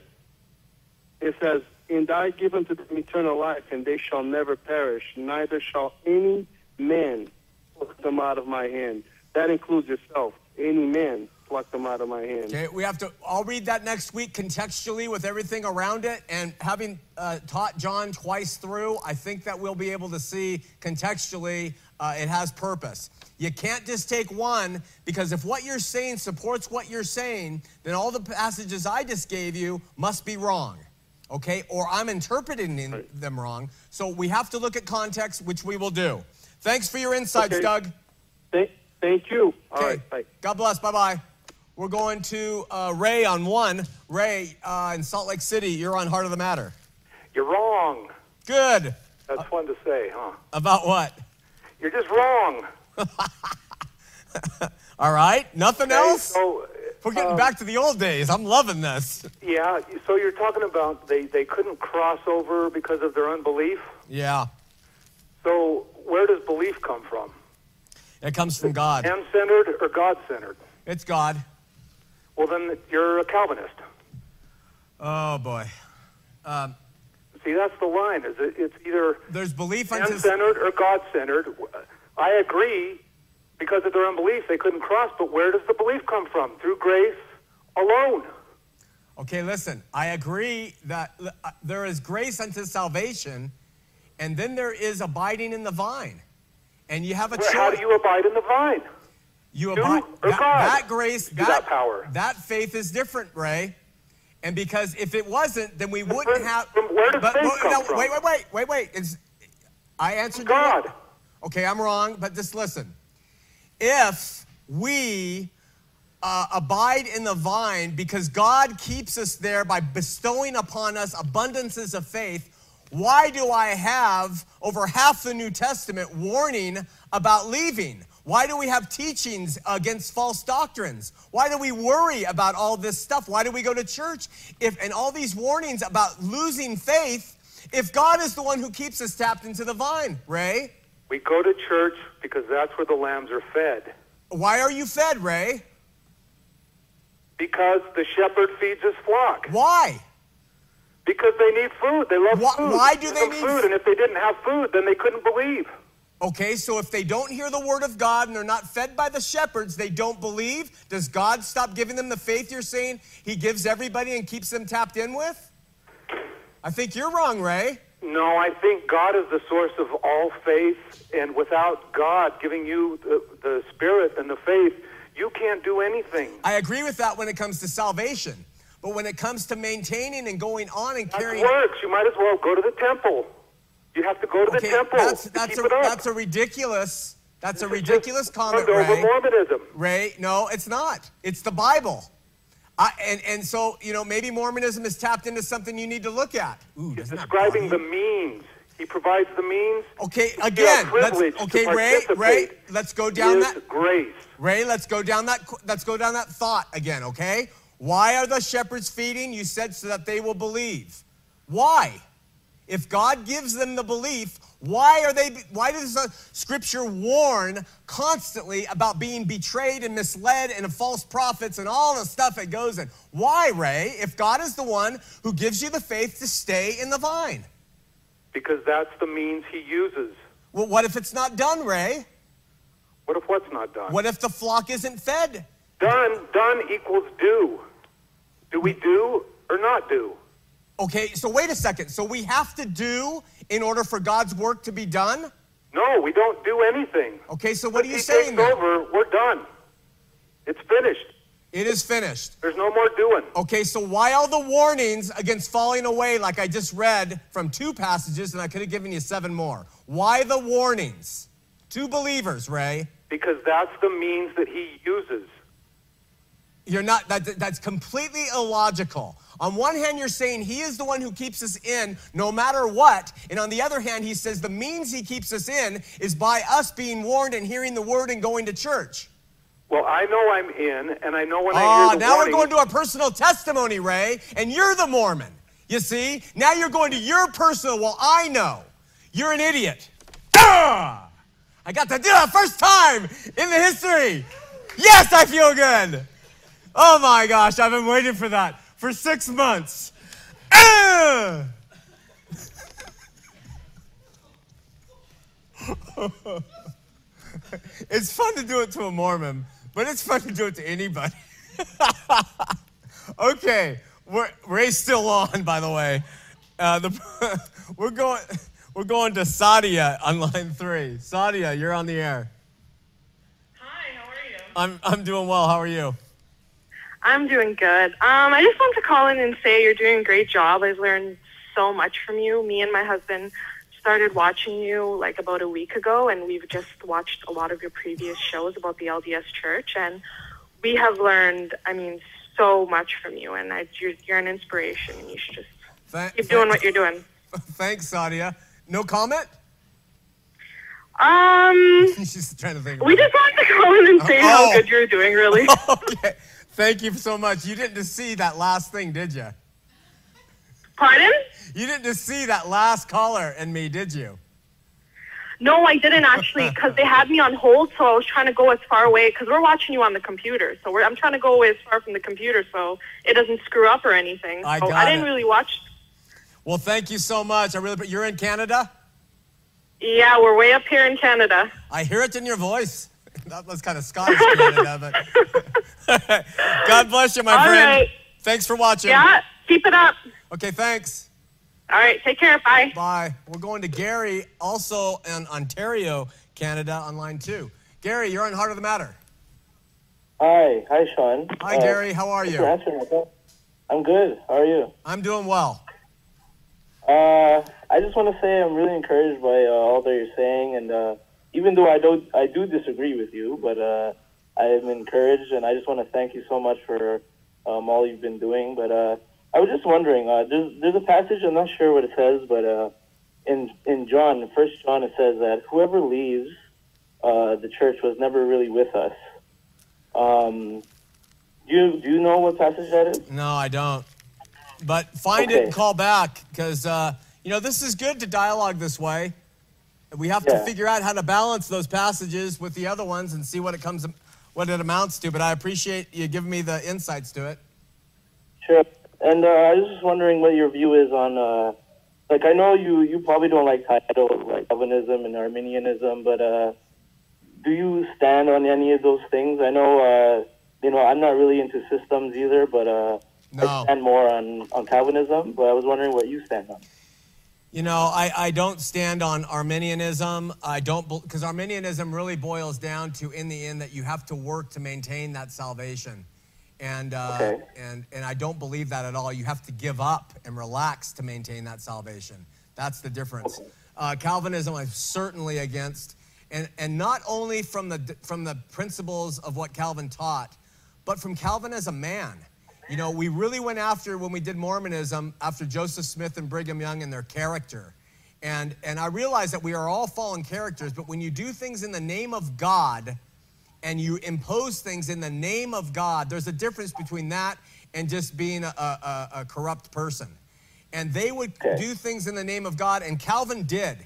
it says, And I give unto them eternal life, and they shall never perish, neither shall any man pluck them out of my hand. That includes yourself. Any man pluck them out of my hand. Okay, we have to. I'll read that next week contextually with everything around it. And having uh, taught John twice through, I think that we'll be able to see contextually uh, it has purpose. You can't just take one because if what you're saying supports what you're saying, then all the passages I just gave you must be wrong. Okay, or I'm interpreting in- them wrong. So we have to look at context, which we will do. Thanks for your insights, Okay. Doug. Thank, thank you. All Okay. right, bye. God bless. Bye bye. We're going to uh, Ray on one. Ray uh, in Salt Lake City, you're on Heart of the Matter. You're wrong. Good. That's fun to say, huh? About what? You're just wrong. All right. Nothing Okay, else? So, We're getting um, back to the old days. I'm loving this. yeah. So you're talking about they they couldn't cross over because of their unbelief. Yeah. So where does belief come from? It comes from God. Man-centered or God-centered? It's God. Well, then you're a Calvinist. Oh, boy. See, that's the line. Is it? It's either There's belief unto. man-centered or God-centered. I agree. Because of their unbelief, they couldn't cross. But where does the belief come from? Through grace alone. Okay, listen. I agree that uh, there is grace unto salvation, and then there is abiding in the vine. And you have a Where, choice. how do you abide in the vine? You abide that, that grace, You that, power. that faith is different, Ray. And because if it wasn't, then we wouldn't From- have. from where does but, faith but- come no, from? Wait, wait, wait, wait, wait. It's, I answered God. Okay, I'm wrong, but just listen. If we uh, abide in the vine because God keeps us there by bestowing upon us abundances of faith, why do I have over half the New Testament warning about leaving? Why do we have teachings against false doctrines? Why do we worry about all this stuff? Why do we go to church? If and all these warnings about losing faith, if God is the one who keeps us tapped into the vine, Ray? We go to church because that's where the lambs are fed. Why are you fed, Ray? Because the shepherd feeds his flock. Why? Because they need food. They love Why- food. why do Give they need food? f- And if they didn't have food, then they couldn't believe. Okay, so if they don't hear the word of God and they're not fed by the shepherds, they don't believe. Does God stop giving them the faith you're saying He gives everybody and keeps them tapped in with? I think you're wrong, Ray. No, I think God is the source of all faith, and without God giving you the, the spirit and the faith, you can't do anything. I agree with that when it comes to salvation. But when it comes to maintaining and going on and That carrying. works. You might as well go to the temple. You have to go to the temple that's, that's, a, that's a ridiculous. That's a This ridiculous comment, Ray. Mormonism. Ray, no, it's not. It's the Bible. I, and, and so, you know, maybe Mormonism is tapped into something you need to look at. Ooh, He's describing the means. He provides the means. Okay, again, let's, okay, Ray, Ray, let's go down that. grace. Ray, let's go down that. Let's go down that thought again. Okay, why are the shepherds feeding? You said so that they will believe. Why? If God gives them the belief, why are they? Why does the Scripture warn constantly about being betrayed and misled and false prophets and all the stuff that goes in? Why, Ray? If God is the one who gives you the faith to stay in the vine, Because that's the means he uses. well, what if it's not done, Ray? What if what's not done? What if the flock isn't fed? Done, done equals do. Do we do or not do? Okay, so wait a second. So we have to do in order for God's work to be done? No, we don't do anything. Okay, so what are you saying then? over, we're done. It's finished. It is finished. There's no more doing. Okay, so why all the warnings against falling away, like I just read from two passages, and I could have given you seven more? Why the warnings? Two believers, Ray. Because that's the means that he uses. You're not, that, that's completely illogical. On one hand, you're saying he is the one who keeps us in no matter what. And on the other hand, he says the means he keeps us in is by us being warned and hearing the word and going to church. Well, I know I'm in, and I know when I Ah, hear the now warning, we're going to our personal testimony, Ray, and you're the Mormon. You see? Now you're going to your personal. Well, I know. You're an idiot. Ah! I got to do that first time in the history. Yes, I feel good. Oh my gosh, I've been waiting for that for six months. Ah! it's fun to do it to a Mormon, but it's fun to do it to anybody. okay, we're, Ray's still on, by the way. Uh, the, we're going. We're going to Sadia on line three. Sadia, you're on the air. Hi, how are you? I'm I'm doing well. How are you? I'm doing good. Um, I just want to call in and say you're doing a great job. I've learned so much from you. Me and my husband started watching you like about a week ago, and we've just watched a lot of your previous shows about the LDS Church, and we have learned, I mean, so much from you. And I, you're, you're an inspiration, and you should just Tha- keep doing what you're doing. Thanks, Sadia. No comment? Um, She's trying to think. we just wanted to call in and say Oh. how good you're doing, really. okay. Thank you so much. You didn't just see that last thing, did you? Pardon? You didn't just see that last caller in me, did you? No, I didn't actually, because they had me on hold, so I was trying to go as far away, because we're watching you on the computer, so we're, I'm trying to go away as far from the computer so it doesn't screw up or anything. I so I didn't it. really watch. Well, thank you so much. I really. But you're in Canada. Yeah, we're way up here in Canada. I hear it in your voice. That was kind of Scottish Canada, but God bless you, my All friend. right. Thanks for watching. Yeah, keep it up. Okay, thanks. All right, take care. Bye. Bye. We're going to Gary, also in Ontario, Canada, on line two. Gary, you're on Heart of the Matter. Hi, hi, Shawn. Hi, Uh, Gary. How are you? answering my call. I'm good. How are you? I'm doing well. Uh, I just want to say I'm really encouraged by uh, all that you're saying, and uh, even though I don't, I do disagree with you, but uh, I am encouraged, and I just want to thank you so much for um, all you've been doing. But uh, I was just wondering, uh, there's there's a passage I'm not sure what it says, but uh, in in John, First John, it says that whoever leaves uh, the church was never really with us. Um, do you do you know what passage that is? No, I don't. But find it and call back because, uh, you know, this is good to dialogue this way. We have to figure out how to balance those passages with the other ones and see what it comes, what it amounts to. But I appreciate you giving me the insights to it. Sure. And uh, I was just wondering what your view is on, uh, like, I know you, you probably don't like titles like Calvinism and Arminianism, but uh, do you stand on any of those things? I know, uh, you know, I'm not really into systems either, but uh, I stand more on, on Calvinism, but I was wondering what you stand on. You know, I, I don't stand on Arminianism. I don't, because Arminianism really boils down to, in the end, that you have to work to maintain that salvation. And, uh, Okay. and, and I don't believe that at all. You have to give up and relax to maintain that salvation. That's the difference. Uh, Calvinism, I'm certainly against. And, and not only from the, from the principles of what Calvin taught, but from Calvin as a man. You know, we really went after, when we did Mormonism, after Joseph Smith and Brigham Young and their character. And, and I realize that we are all fallen characters, but when you do things in the name of God and you impose things in the name of God, there's a difference between that and just being a, a, a corrupt person. And they would Okay. do things in the name of God, and Calvin did.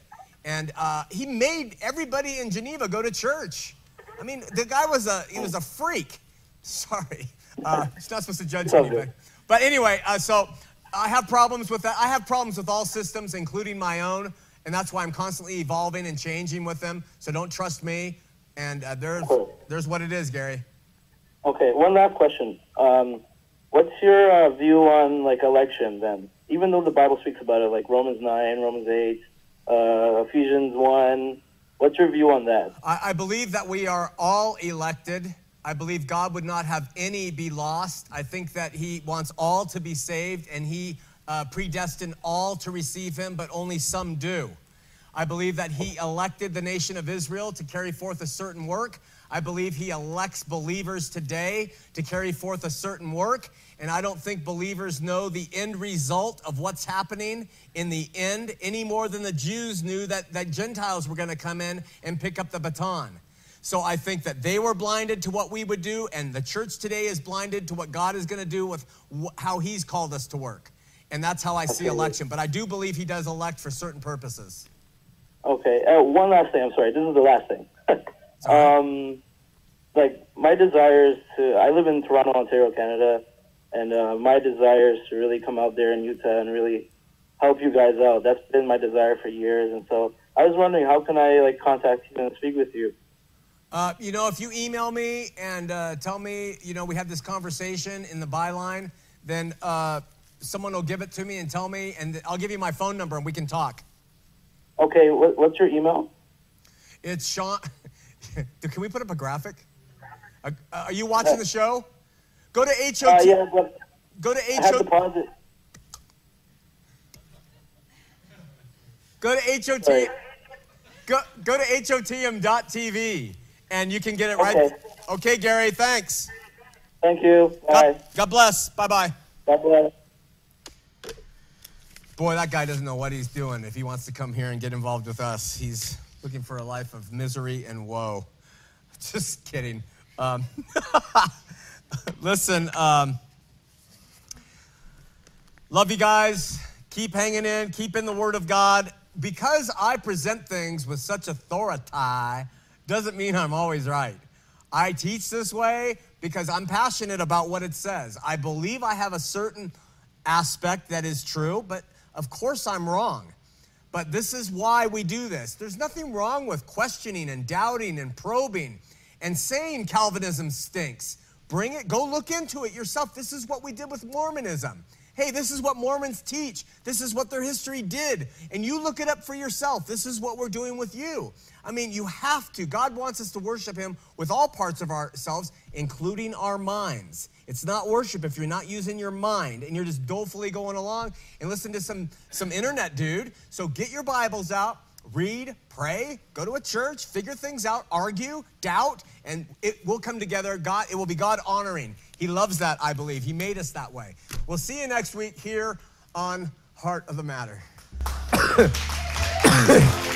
And uh, he made everybody in Geneva go to church. I mean, the guy was a he was a freak. Sorry, uh, he's not supposed to judge anybody. But anyway, uh, so I have problems with that. I have problems with all systems, including my own, and that's why I'm constantly evolving and changing with them. So don't trust me. And uh, there's Cool. there's what it is, Gary. Okay, one last question. Um, what's your uh, view on like election then? Even though the Bible speaks about it, like Romans nine, Romans eight, uh, Ephesians one. What's your view on that? I, I believe that we are all elected. I believe God would not have any be lost. I think that He wants all to be saved, and He uh, predestined all to receive Him, but only some do. I believe that He elected the nation of Israel to carry forth a certain work. I believe He elects believers today to carry forth a certain work. And I don't think believers know the end result of what's happening in the end any more than the Jews knew that, that Gentiles were going to come in and pick up the baton. So I think that they were blinded to what we would do, and the church today is blinded to what God is going to do with wh- how He's called us to work. And that's how I see election. But I do believe He does elect for certain purposes. Okay, uh, one last thing. I'm sorry. This is the last thing. um, like my desire is to. I live in Toronto, Ontario, Canada, and uh, my desire is to really come out there in Utah and really help you guys out. That's been my desire for years, and so I was wondering how can I like contact you and speak with you. Uh, you know, if you email me and uh, tell me, you know, we had this conversation in the byline, then uh, someone will give it to me and tell me, and I'll give you my phone number and we can talk. Okay, what, what's your email? It's Shawn. can we put up a graphic? Uh, are you watching the show? Go to HOT. Uh, yeah, Go to I have to HOT. Go to HOT. Go, go to HOTM.tv and you can get it right. Okay. Okay, Gary, thanks. Thank you. Bye. God, God bless. Bye bye. God bless. Boy, that guy doesn't know what he's doing if he wants to come here and get involved with us. He's looking for a life of misery and woe. Just kidding. Um, listen, um, love you guys. Keep hanging in, keep in the Word of God. Because I present things with such authority doesn't mean I'm always right. I teach this way because I'm passionate about what it says. I believe I have a certain aspect that is true, but of course I'm wrong. But this is why we do this. There's nothing wrong with questioning and doubting and probing and saying Calvinism stinks. Bring it, go look into it yourself. This is what we did with Mormonism. Hey, this is what Mormons teach. This is what their history did. And you look it up for yourself. This is what we're doing with you. I mean, you have to. God wants us to worship Him with all parts of ourselves, including our minds. It's not worship if you're not using your mind and you're just dolefully going along and listen to some, some internet dude. So get your Bibles out, read, pray, go to a church, figure things out, argue, doubt, and it will come together. God, it will be God honoring. He loves that, I believe. He made us that way. We'll see you next week here on Heart of the Matter.